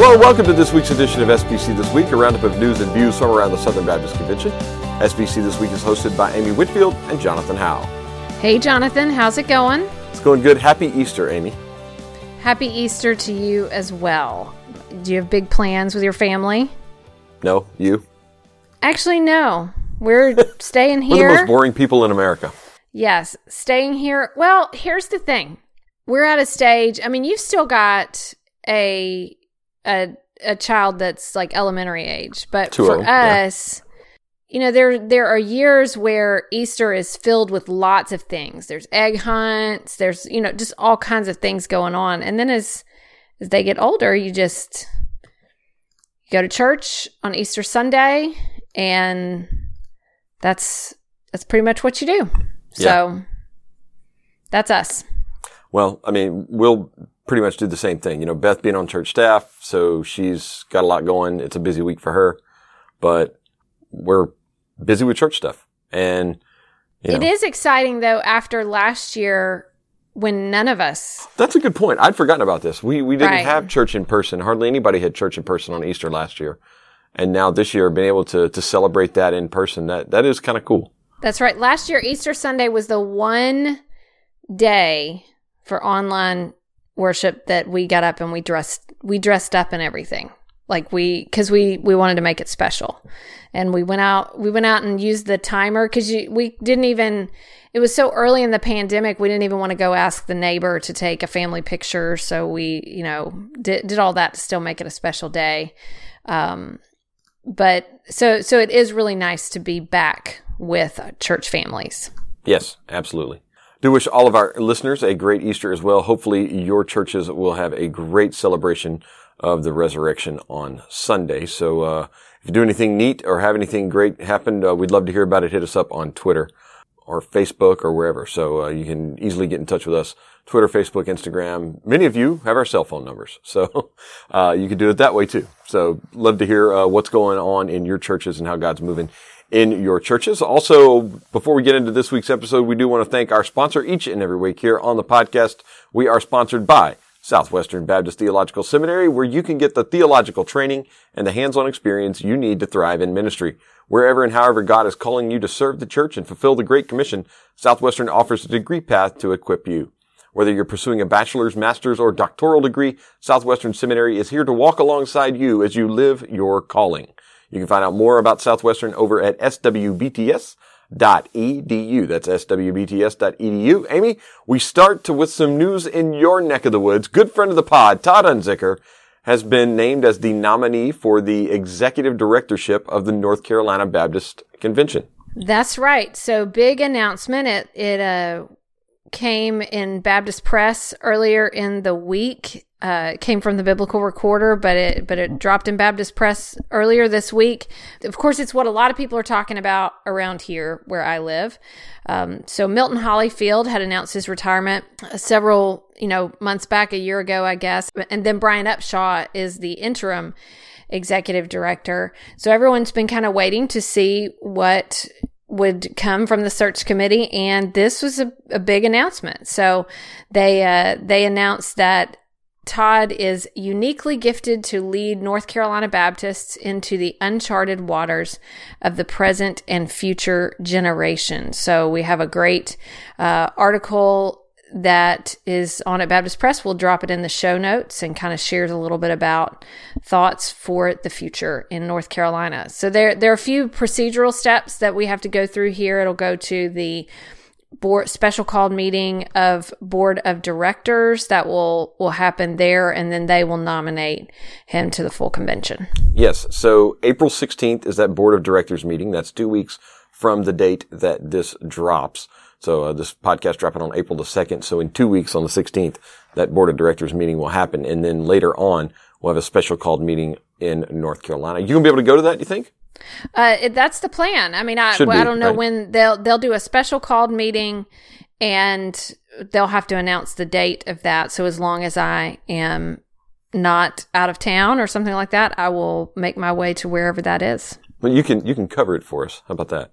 Hello, welcome to this week's edition of SBC This Week, a roundup of news and views from around the Southern Baptist Convention. SBC This Week is hosted by Amy Whitfield and Jonathan Howe. Hey, Jonathan, how's it going? It's going good. Happy Easter, Amy. Happy Easter to you as well. Do you have big plans with your family? No, you? Actually, no. We're staying here. We're the most boring people in America. yes, staying here. Well, here's the thing. We're at a stage. I mean, you've still got a a a child that's like elementary age, but Two for of 'em, yeah. us, you know, there there are years where Easter is filled with lots of things. There's egg hunts. There's you know just all kinds of things going on, and then as as they get older, you just you go to church on Easter Sunday, and that's that's pretty much what you do. So that's us. Well, I mean, we'll pretty much do the same thing. You know, Beth being on church staff, so she's got a lot going. It's a busy week for her, but we're busy with church stuff. And, you know, It is exciting though. After last year, when none of us that's a good point. I'd forgotten about this. We, we didn't Right. have church in person. Hardly anybody had church in person on Easter last year. And now this year, being able to, to celebrate that in person, that, that is kind of cool. That's right. Last year, Easter Sunday was the one day for online worship that we got up and we dressed we dressed up and everything. Like we cuz we we wanted to make it special. And we went out we went out and used the timer cuz we didn't even it was so early in the pandemic we didn't even want to go ask the neighbor to take a family picture so we, you know, did did all that to still make it a special day. Um but so so it is really nice to be back with church families. Yes, absolutely. Do wish all of our listeners a great Easter as well. Hopefully your churches will have a great celebration of the resurrection on Sunday. So, uh, if you do anything neat or have anything great happen, uh, we'd love to hear about it. Hit us up on Twitter or Facebook or wherever. So, uh, you can easily get in touch with us. Twitter, Facebook, Instagram. Many of you have our cell phone numbers. So, uh, you can do it that way too. So, love to hear, uh, what's going on in your churches and how God's moving in your churches. Also, before we get into this week's episode, we do want to thank our sponsor each and every week here on the podcast. We are sponsored by Southwestern Baptist Theological Seminary, where you can get the theological training and the hands-on experience you need to thrive in ministry. Wherever and however God is calling you to serve the church and fulfill the Great Commission, Southwestern offers a degree path to equip you. Whether you're pursuing a bachelor's, master's, or doctoral degree, Southwestern Seminary is here to walk alongside you as you live your calling. You can find out more about Southwestern over at swbts.edu. That's swbts.edu. Amy, we start to, with some news in your neck of the woods. Good friend of the pod, Todd Unzicker, has been named as the nominee for the executive directorship of the North Carolina Baptist Convention. That's right. So big announcement. It it uh came in Baptist Press earlier in the week. Uh, came from the Biblical Recorder, but it but it dropped in Baptist Press earlier this week. Of course, it's what a lot of people are talking about around here where I live. Um, so Milton Hollifield had announced his retirement uh, several you know months back, a year ago, I guess, and then Brian Upshaw is the interim executive director. So everyone's been kind of waiting to see what would come from the search committee, and this was a, a big announcement. So they uh, they announced that Todd is uniquely gifted to lead North Carolina Baptists into the uncharted waters of the present and future generation. So we have a great uh, article that is on at Baptist Press. We'll drop it in the show notes and kind of shares a little bit about thoughts for the future in North Carolina. So there there are a few procedural steps that we have to go through here. It'll go to the board special called meeting of board of directors that will will happen there and then they will nominate him to the full convention. Yes. So April 16th is that board of directors meeting. That's two weeks from the date that this drops. So uh, this podcast dropping on April the 2nd. So in two weeks on the 16th, that board of directors meeting will happen. And then later on, we'll have a special called meeting in North Carolina. You gonna be able to go to that, do you think? Uh, it, that's the plan. I mean, I, well, I don't know right? when they'll they'll do a special called meeting, and they'll have to announce the date of that. So as long as I am not out of town or something like that, I will make my way to wherever that is. Well, you can, you can cover it for us. How about that?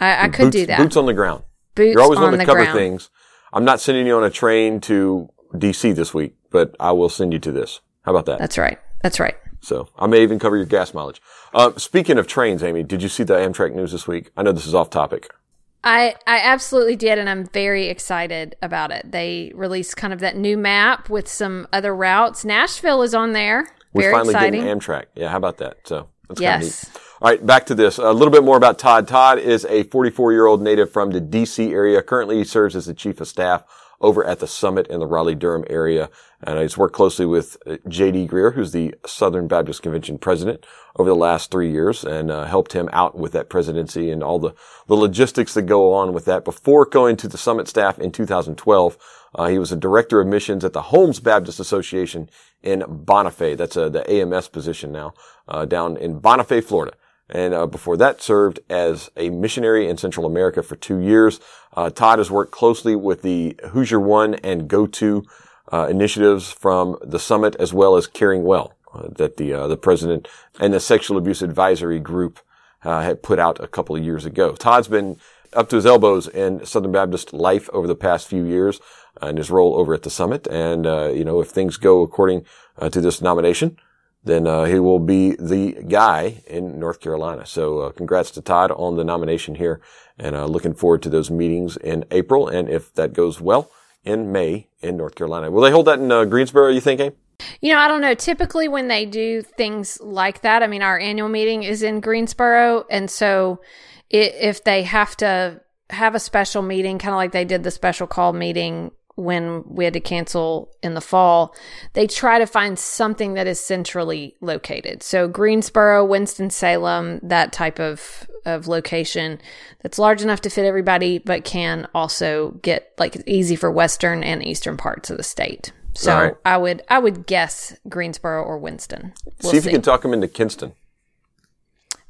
I, I could boots, do that. Boots on the ground. Boots You're always on the to cover ground. things. I'm not sending you on a train to DC this week, but I will send you to this. How about that? That's right. That's right. So I may even cover your gas mileage. Uh, speaking of trains, Amy, did you see the Amtrak news this week? I know this is off topic. I, I absolutely did, and I'm very excited about it. They released kind of that new map with some other routes. Nashville is on there. We're finally exciting. getting Amtrak. Yeah, how about that? So that's Yes. neat. All right, back to this. A little bit more about Todd. Todd is a 44 year old native from the DC area. Currently, he serves as the chief of staff over at the summit in the Raleigh Durham area. And he's worked closely with uh, J.D. Greear, who's the Southern Baptist Convention president over the last three years and uh, helped him out with that presidency and all the, the logistics that go on with that. Before going to the summit staff in 2012, uh, he was a director of missions at the Holmes Baptist Association in Bonifay. That's uh, the AMS position now, uh, down in Bonifay, Florida. And uh, before that, served as a missionary in Central America for two years. Uh, Todd has worked closely with the Who's Your One and Go To uh, initiatives from the summit, as well as Caring Well, uh, that the uh, the president and the Sexual Abuse Advisory Group uh, had put out a couple of years ago. Todd's been up to his elbows in Southern Baptist life over the past few years in his role over at the summit. And, uh, you know, if things go according to this nomination, then uh, he will be the guy in North Carolina. So uh, congrats to Todd on the nomination here and uh, looking forward to those meetings in April. And if that goes well, in May in North Carolina. Will they hold that in uh, Greensboro, you think, Abe? You know, I don't know. Typically, when they do things like that, I mean, our annual meeting is in Greensboro. And so i if they have to have a special meeting, kind of like they did the special call meeting when we had to cancel in the fall, they try to find something that is centrally located. So Greensboro, Winston-Salem, that type of of location that's large enough to fit everybody, but can also get like easy for western and eastern parts of the state. So right. I would I would guess Greensboro or Winston. We'll see if you can talk him into Kinston.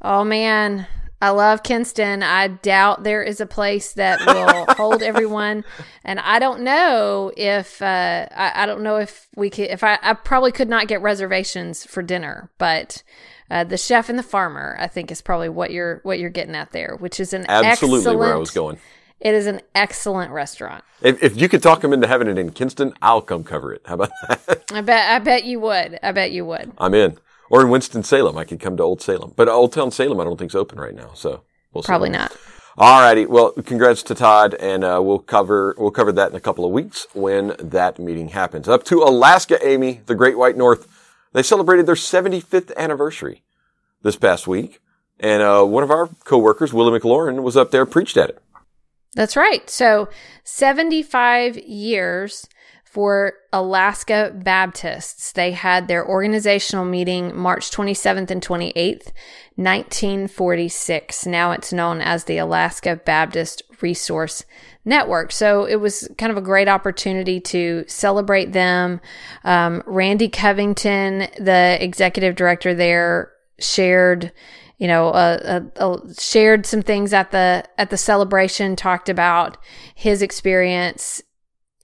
Oh man, I love Kinston. I doubt there is a place that will hold everyone, and I don't know if uh, I, I don't know if we could. If I, I probably could not get reservations for dinner, but uh, the chef and the farmer, I think, is probably what you're what you're getting at there, which is an Absolutely excellent, where I was going. It is an excellent restaurant. If, if you could talk him into having it in Kinston, I'll come cover it. How about that? I bet I bet you would. I bet you would. I'm in. Or in Winston Salem, I could come to Old Salem, but Old Town Salem, I don't think is open right now. So we'll see. Probably not. All righty. Well, congrats to Todd, and uh, we'll cover we'll cover that in a couple of weeks when that meeting happens. Up to Alaska, Amy, the Great White North. They celebrated their 75th anniversary this past week, and uh, one of our coworkers, Willie McLaurin, was up there preached at it. That's right. So 75 years for Alaska Baptists. They had their organizational meeting March 27th and 28th, 1946. Now it's known as the Alaska Baptist Resource Network. So it was kind of a great opportunity to celebrate them. Um, Randy Covington, the executive director there, shared you know, uh, uh, uh, shared some things at the at the celebration. Talked about his experience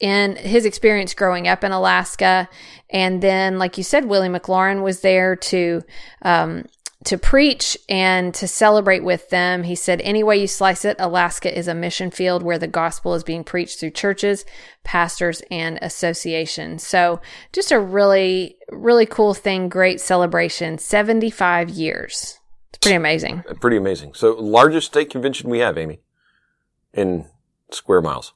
in his experience growing up in Alaska, and then, like you said, Willie McLaurin was there to um, to preach and to celebrate with them. He said, "Any way you slice it, Alaska is a mission field where the gospel is being preached through churches, pastors, and associations." So, just a really, really cool thing. Great celebration. Seventy five years. It's pretty amazing. Pretty amazing. So, largest state convention we have, Amy, in square miles.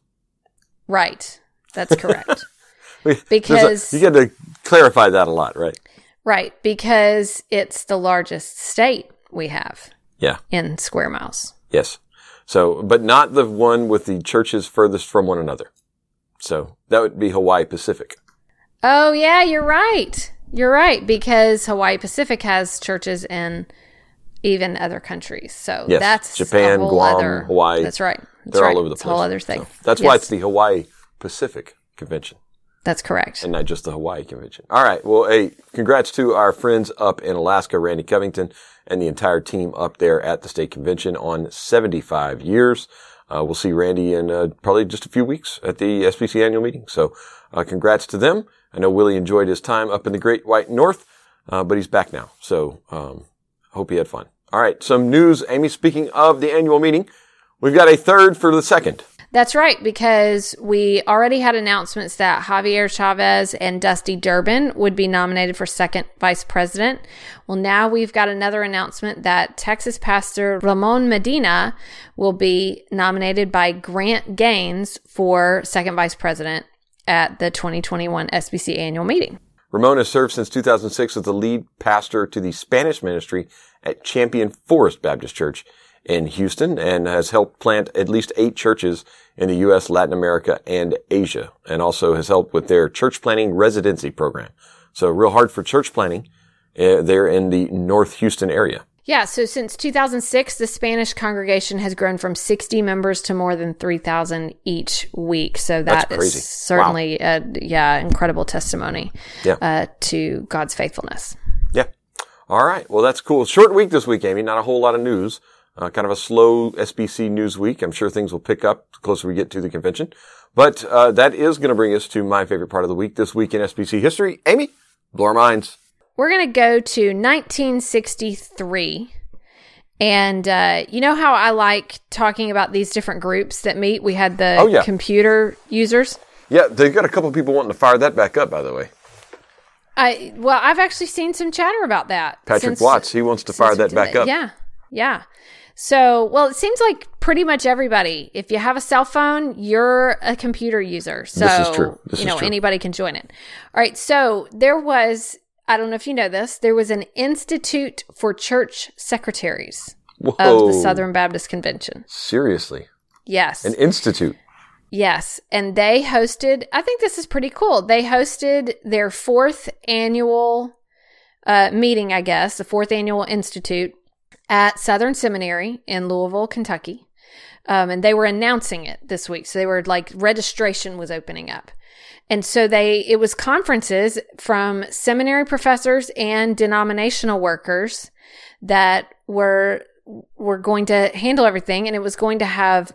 Right. That's correct. There's a- Because- you got to clarify that a lot, right? right. Because it's the largest state we have Yeah. in square miles. Yes. So, but not the one with the churches furthest from one another. So that would be Hawaii Pacific. Oh, yeah, you're right. You're right. Because Hawaii Pacific has churches in even other countries. So Yes. that's Japan, Guam, other, Hawaii. That's right. That's They're right. all over the place. whole other thing. So that's why it's the Hawaii Pacific Convention That's correct. and not just the Hawaii Convention. All right. Well, hey, congrats to our friends up in Alaska, Randy Covington and the entire team up there at the state convention on 75 years. Uh, we'll see Randy in uh, probably just a few weeks at the SBC annual meeting. So, uh, congrats to them. I know Willie enjoyed his time up in the Great White North, uh, but he's back now. So, um, hope he had fun. All right. Some news, Amy. Speaking of the annual meeting, we've got a third for the second. That's right, because we already had announcements that Javier Chavez and Dusty Durbin would be nominated for second vice president. Well, now we've got another announcement that Texas pastor Ramon Medina will be nominated by Grant Gaines for second vice president at the 2021 SBC annual meeting. Ramon has served since 2006 as the lead pastor to the Spanish ministry at Champion Forest Baptist Church in Houston and has helped plant at least eight churches in the U.S., Latin America, and Asia, and also has helped with their church planting residency program. So real hard for church planting uh, there in the North Houston area. Yeah, so since 2006, the Spanish congregation has grown from 60 members to more than 3,000 each week. So that is certainly wow. a yeah incredible testimony yeah. Uh, to God's faithfulness. Yeah. All right. Well, that's cool. Short week this week, Amy. Not a whole lot of news. Uh, kind of a slow SBC news week. I'm sure things will pick up the closer we get to the convention. But uh, that is going to bring us to my favorite part of the week this week in SBC history. Amy, blow our minds. We're going to go to 1963. And uh, you know how I like talking about these different groups that meet? We had the oh, yeah. computer users. Yeah, they've got a couple people wanting to fire that back up, by the way. I well, I've actually seen some chatter about that. Patrick since, Watts, he wants to fire that back up. Yeah, yeah. So, well, it seems like pretty much everybody, if you have a cell phone, you're a computer user. So, this is true. This you know, true. anybody can join it. All right. So, there was, I don't know if you know this, there was an Institute for Church Secretaries Whoa. of the Southern Baptist Convention. Seriously? Yes. An institute. Yes. And they hosted, I think this is pretty cool. They hosted their fourth annual uh, meeting, I guess, the fourth annual institute at Southern Seminary in Louisville, Kentucky. Um, and they were announcing it this week. So they were like registration was opening up. And so they, it was conferences from seminary professors and denominational workers that were, were going to handle everything. And it was going to have,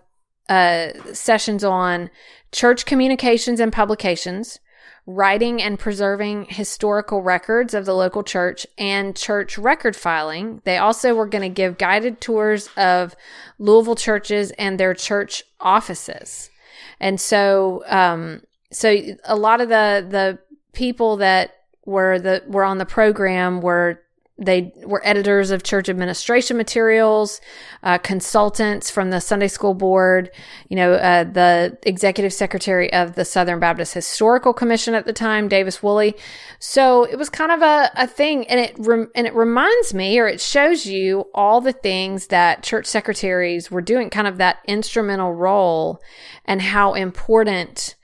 uh, sessions on church communications and publications, writing and preserving historical records of the local church and church record filing. They also were going to give guided tours of Louisville churches and their church offices. And so, um, so a lot of the, the people that were the, were on the program were they were editors of church administration materials, uh, consultants from the Sunday School Board, you know, uh, the executive secretary of the Southern Baptist Historical Commission at the time, Davis Woolley. So it was kind of a, a thing, and it rem- and it reminds me, or it shows you all the things that church secretaries were doing, kind of that instrumental role, and how important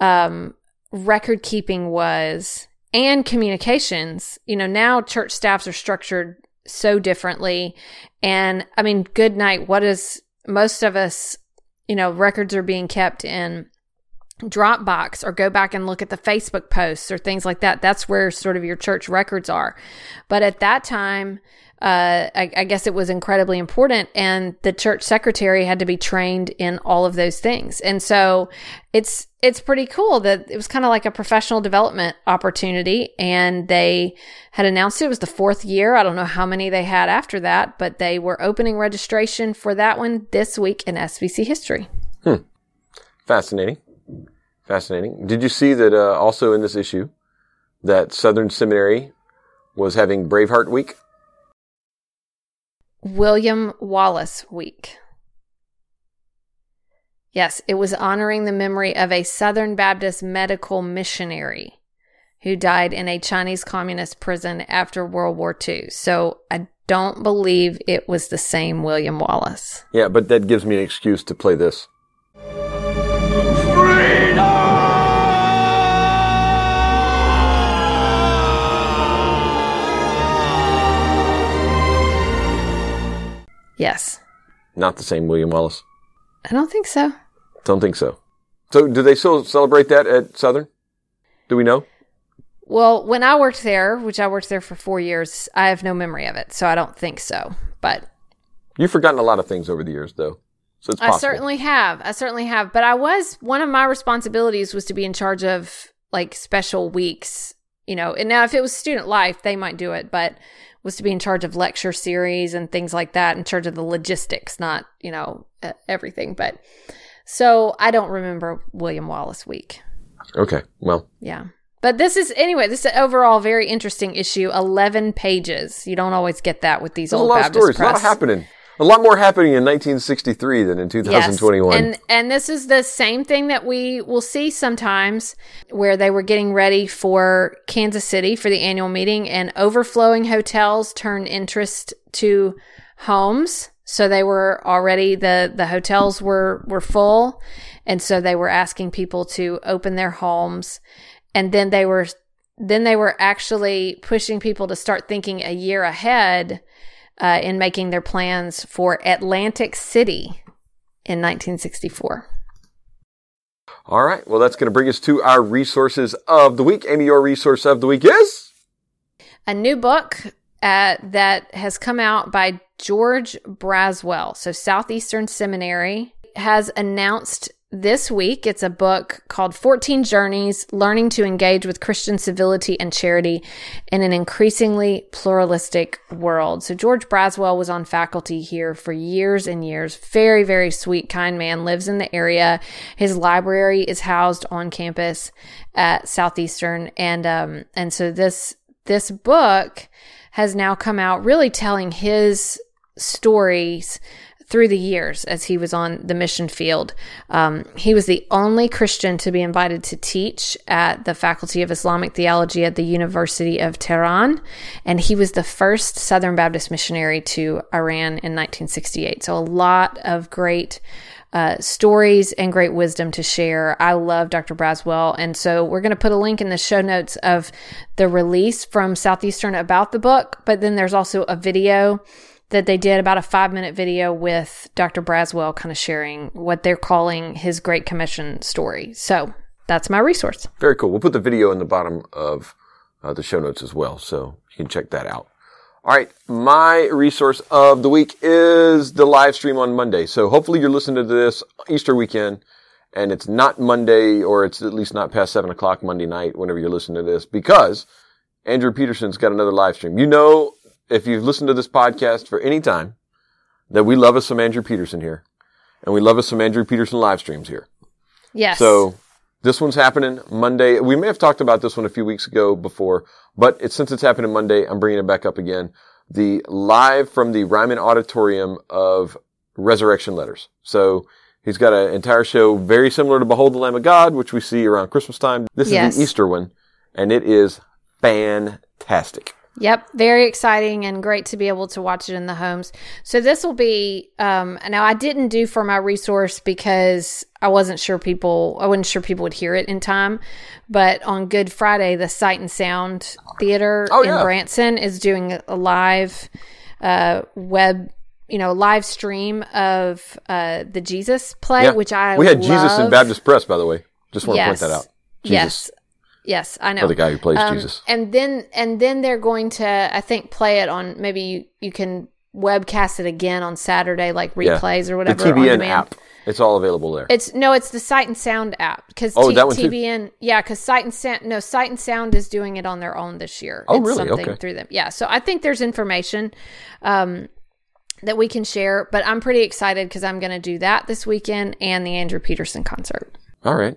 um, record keeping was and communications. You know, now church staffs are structured so differently. And I mean, good night. What is most of us, you know, records are being kept in Dropbox or go back and look at the Facebook posts or things like that. That's where sort of your church records are. But at that time, uh, I, I, guess it was incredibly important. And the church secretary had to be trained in all of those things. And so it's, it's pretty cool that it was kind of like a professional development opportunity. And they had announced it was the fourth year. I don't know how many they had after that, but they were opening registration for that one this week in SBC history. Hmm. Fascinating. Fascinating. Did you see that uh, also in this issue that Southern Seminary was having Braveheart Week? William Wallace Week. Yes, it was honoring the memory of a Southern Baptist medical missionary who died in a Chinese communist prison after World War II. So I don't believe it was the same William Wallace. Yeah, but that gives me an excuse to play this. Yes. Not the same William Wallace. I don't think so. Don't think so. So, do they still celebrate that at Southern? Do we know? Well, when I worked there, which I worked there for four years, I have no memory of it, so I don't think so. But you've forgotten a lot of things over the years, though. So it's possible. I certainly have. I certainly have. But I was one of my responsibilities was to be in charge of like special weeks, you know. And now if it was student life, they might do it, but was to be in charge of lecture series and things like that, in charge of the logistics, not, you know, everything. But So I don't remember William Wallace week. Okay. Well, Yeah. But this is anyway. This is an overall very interesting issue. Eleven pages. You don't always get that with these there's a old lot of Baptist stories. A lot press. happening. A lot more happening in 1963 than in 2021. Yes. And and this is the same thing that we will see sometimes where they were getting ready for Kansas City for the annual meeting and overflowing hotels turned interest to homes. So they were already the the hotels were were full and so they were asking people to open their homes and then they were then they were actually pushing people to start thinking a year ahead uh, in making their plans for Atlantic City in 1964. All right. Well, that's going to bring us to our resources of the week. Amy, your resource of the week is? A new book uh, that has come out by George Braswell. So, Southeastern Seminary has announced this week it's a book called 14 Journeys Learning to Engage with Christian Civility and Charity in an Increasingly Pluralistic World. So, George Braswell was on faculty here for years and years. Very, very sweet, kind man, lives in the area. His library is housed on campus at Southeastern. And, um, and so this, this book has now come out really telling his stories through the years as he was on the mission field. Um, he was the only Christian to be invited to teach at the Faculty of Islamic Theology at the University of Tehran, and he was the first Southern Baptist missionary to Iran in 1968. So, a lot of great. Uh, stories and great wisdom to share. I love Dr. Braswell. And so we're going to put a link in the show notes of the release from Southeastern about the book, but then there's also a video that they did about a five minute video with Dr. Braswell kind of sharing what they're calling his Great Commission story. So that's my resource. Very cool. We'll put the video in the bottom of uh, the show notes as well, so you can check that out. All right, my resource of the week is the live stream on Monday. So hopefully you're listening to this Easter weekend, and it's not Monday, or it's at least not past seven o'clock Monday night whenever you're listening to this, because Andrew Peterson's got another live stream. You know, if you've listened to this podcast for any time, that we love us some Andrew Peterson here, and we love us some Andrew Peterson live streams here. Yes. So this one's happening Monday. We may have talked about this one a few weeks ago before, but it's, since it's happening Monday, I'm bringing it back up again. The live from the Ryman Auditorium of Resurrection Letters. So he's got an entire show very similar to Behold the Lamb of God, which we see around Christmas time. This Yes. is the Easter one, and it is fantastic. Yep, very exciting and great to be able to watch it in the homes. So this will be um now I didn't do for my resource because I wasn't sure people I wasn't sure people would hear it in time. But on Good Friday, the Sight and Sound Theater Oh, in yeah. Branson is doing a live uh web you know, live stream of uh the Jesus play, Yeah. which I we had Jesus in. Baptist Press, by the way. Just want to Yes. point that out. Jesus, Yes. Yes, I know. or the guy who plays Um, Jesus. And then and then they're going to I think play it on maybe you, you can webcast it again on Saturday like Yeah. replays or whatever on TBN app. It's all available there. It's no, it's the Sight and Sound app because Oh, that one too? TBN, yeah, because Sight and Sound, no, Sight and Sound is doing it on their own this year. Oh, it's really? Something Okay. through them, yeah. So I think there's information um, that we can share, but I'm pretty excited because I'm going to do that this weekend and the Andrew Peterson concert. All right.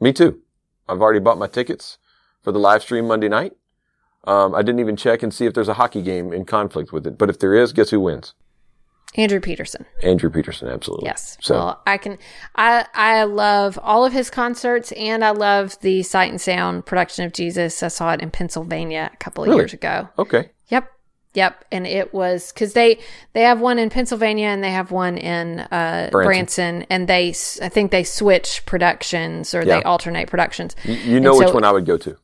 Me too. I've already bought my tickets for the live stream Monday night. Um, I didn't even check and see if there's a hockey game in conflict with it. But if there is, guess who wins? Andrew Peterson. Andrew Peterson, absolutely. Yes. So Well, I can. I I love all of his concerts, and I love the Sight and Sound production of Jesus. I saw it in Pennsylvania a couple of Really? years ago. okay. Yep. Yep. And it was because they they have one in Pennsylvania and they have one in uh, Branson. Branson. and they I think they switch productions or they alternate productions. You, you know And which so- one I would go to.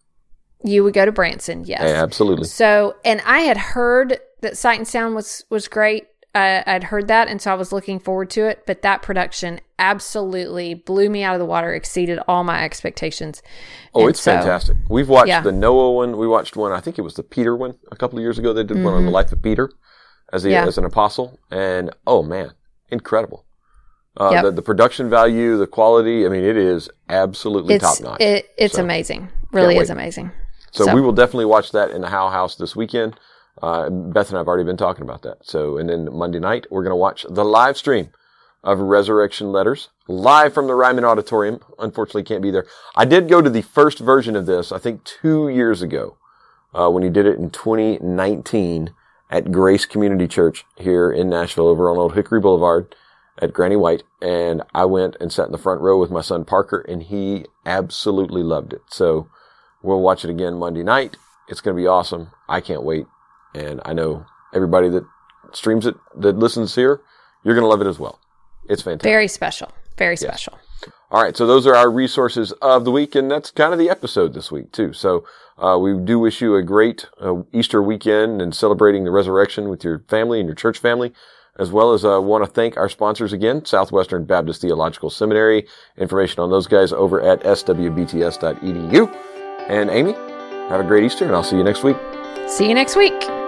You would go to Branson, yes. Yeah, absolutely. So, and I had heard that Sight and Sound was was great. Uh, I'd heard that, and so I was looking forward to it. But that production absolutely blew me out of the water, exceeded all my expectations. Oh, And it's so- fantastic. We've watched Yeah. the Noah one. We watched one. I think it was the Peter one a couple of years ago. They did one on the life of Peter as a, Mm-hmm. Yeah. as an apostle, and oh man, incredible. Uh, Yep. the, the production value, the quality. I mean, it is absolutely It's top notch. it, it's So, amazing, really is amazing. So, So- we will definitely watch that in the Howe House this weekend. Uh, Beth and I have already been talking about that. So, and then Monday night, we're going to watch the live stream of Resurrection Letters, live from the Ryman Auditorium. Unfortunately, can't be there. I did go to the first version of this, I think two years ago, uh, when he did it in 2019 at Grace Community Church here in Nashville over on Old Hickory Boulevard at Granny White. And I went and sat in the front row with my son Parker and he absolutely loved it. So we'll watch it again Monday night. It's going to be awesome. I can't wait. And I know everybody that streams it, that listens here, you're going to love it as well. It's fantastic. Very special. Very special. All right, so those are our resources of the week, and that's kind of the episode this week too. So uh, we do wish you a great uh, Easter weekend and celebrating the resurrection with your family and your church family, as well as uh, want to thank our sponsors again, Southwestern Baptist Theological Seminary. Information on those guys over at swbts.edu. And Amy, have a great Easter, and I'll see you next week. See you next week.